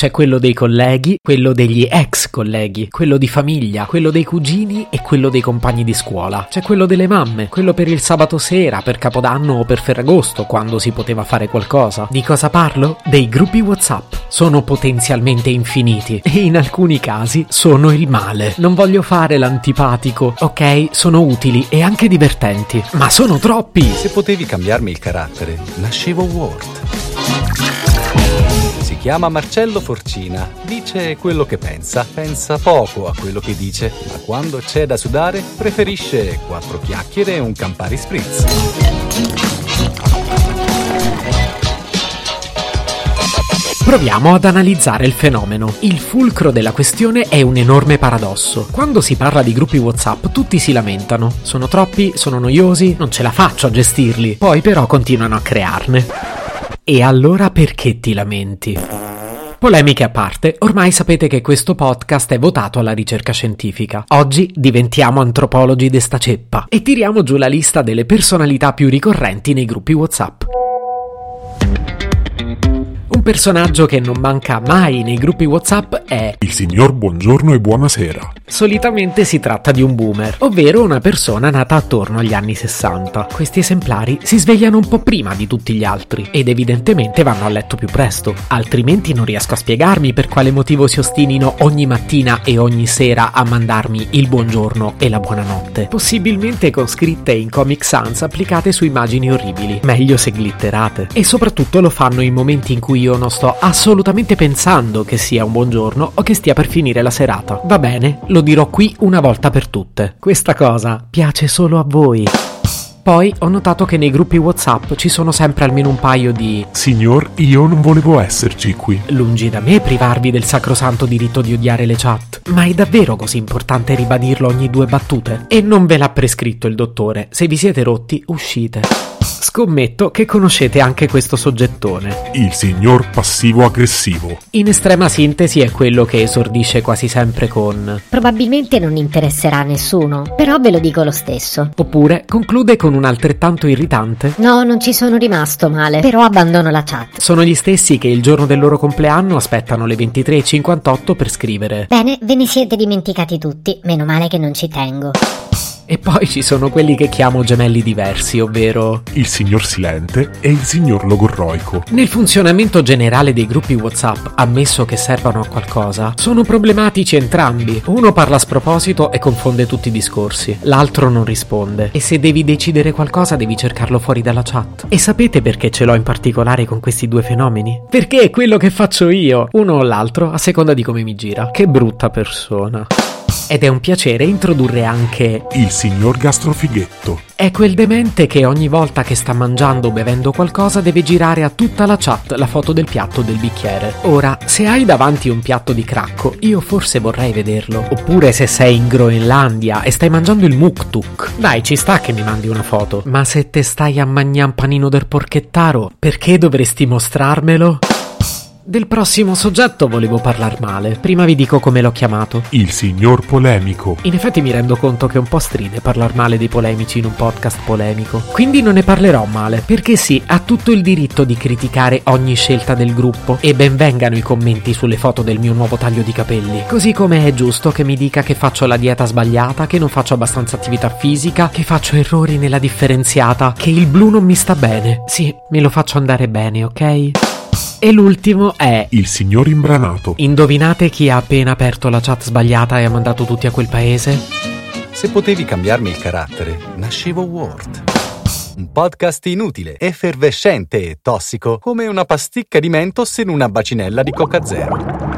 C'è quello dei colleghi, quello degli ex colleghi, quello di famiglia, quello dei cugini e quello dei compagni di scuola. C'è quello delle mamme, quello per il sabato sera, per Capodanno o per Ferragosto, quando si poteva fare qualcosa. Di cosa parlo? Dei gruppi WhatsApp. Sono potenzialmente infiniti e in alcuni casi sono il male. Non voglio fare l'antipatico, ok? Sono utili e anche divertenti, ma sono troppi. Se potevi cambiarmi il carattere, nascevo Word. Si chiama Marcello Forcina, dice quello che pensa, pensa poco a quello che dice, ma quando c'è da sudare preferisce quattro chiacchiere e un Campari Spritz. Proviamo ad analizzare il fenomeno. Il fulcro della questione è un enorme paradosso. Quando si parla di gruppi WhatsApp tutti si lamentano. Sono troppi, sono noiosi, non ce la faccio a gestirli. Poi però continuano a crearne. E allora perché ti lamenti? Polemiche a parte, ormai sapete che questo podcast è votato alla ricerca scientifica. Oggi diventiamo antropologi de sta ceppa e tiriamo giù la lista delle personalità più ricorrenti nei gruppi WhatsApp. Un personaggio che non manca mai nei gruppi WhatsApp è Il signor buongiorno e buonasera. Solitamente si tratta di un boomer, ovvero una persona nata attorno agli anni 60. Questi esemplari si svegliano un po' prima di tutti gli altri ed evidentemente vanno a letto più presto, altrimenti non riesco a spiegarmi per quale motivo si ostinino ogni mattina e ogni sera a mandarmi il buongiorno e la buonanotte. Possibilmente con scritte in Comic Sans applicate su immagini orribili, meglio se glitterate. E soprattutto lo fanno in momenti in cui io non sto assolutamente pensando che sia un buongiorno o che stia per finire la serata. Va bene, lo dirò qui una volta per tutte. Questa cosa piace solo a voi. Poi ho notato che nei gruppi WhatsApp ci sono sempre almeno un paio di Signor, io non volevo esserci qui. Lungi da me privarvi del sacrosanto diritto di odiare le chat. Ma è davvero così importante ribadirlo ogni due battute? E non ve l'ha prescritto il dottore. Se vi siete rotti, uscite. Scommetto che conoscete anche questo soggettone. Il signor passivo-aggressivo. In estrema sintesi è quello che esordisce quasi sempre con Probabilmente non interesserà a nessuno, però ve lo dico lo stesso. oppure conclude con un altrettanto irritante. No, non ci sono rimasto male, però abbandono la chat. Sono gli stessi che il giorno del loro compleanno aspettano le 23.58 per scrivere. Bene, ve ne siete dimenticati tutti, meno male che non ci tengo. E poi ci sono quelli che chiamo gemelli diversi, ovvero Il signor silente e il signor logorroico. Nel funzionamento generale dei gruppi WhatsApp, ammesso che servano a qualcosa, sono problematici entrambi. Uno parla a sproposito e confonde tutti i discorsi, l'altro non risponde. E se devi decidere qualcosa devi cercarlo fuori dalla chat. E sapete perché ce l'ho in particolare con questi due fenomeni? Perché è quello che faccio io, uno o l'altro, a seconda di come mi gira. Che brutta persona. Ed è un piacere introdurre anche Il signor gastrofighetto. è quel demente che ogni volta che sta mangiando o bevendo qualcosa deve girare a tutta la chat la foto del piatto o del bicchiere. Ora, se hai davanti un piatto di cracco, io forse vorrei vederlo. Oppure se sei in Groenlandia e stai mangiando il muktuk. Dai, ci sta che mi mandi una foto. Ma se te stai a mangiare un panino del porchettaro, perché dovresti mostrarmelo? Del prossimo soggetto volevo parlar male. Prima vi dico come l'ho chiamato. Il signor polemico. In effetti mi rendo conto che è un po' stride parlar male dei polemici in un podcast polemico. Quindi non ne parlerò male, perché sì, ha tutto il diritto di criticare ogni scelta del gruppo e ben vengano i commenti sulle foto del mio nuovo taglio di capelli. Così come è giusto che mi dica che faccio la dieta sbagliata, che non faccio abbastanza attività fisica, che faccio errori nella differenziata, che il blu non mi sta bene. Sì, me lo faccio andare bene, ok? E l'ultimo è Il signor imbranato. Indovinate chi ha appena aperto la chat sbagliata e ha mandato tutti a quel paese? Se potevi cambiarmi il carattere, nascevo Word. Un podcast inutile, effervescente e tossico, come una pasticca di mentos in una bacinella di Coca Zero.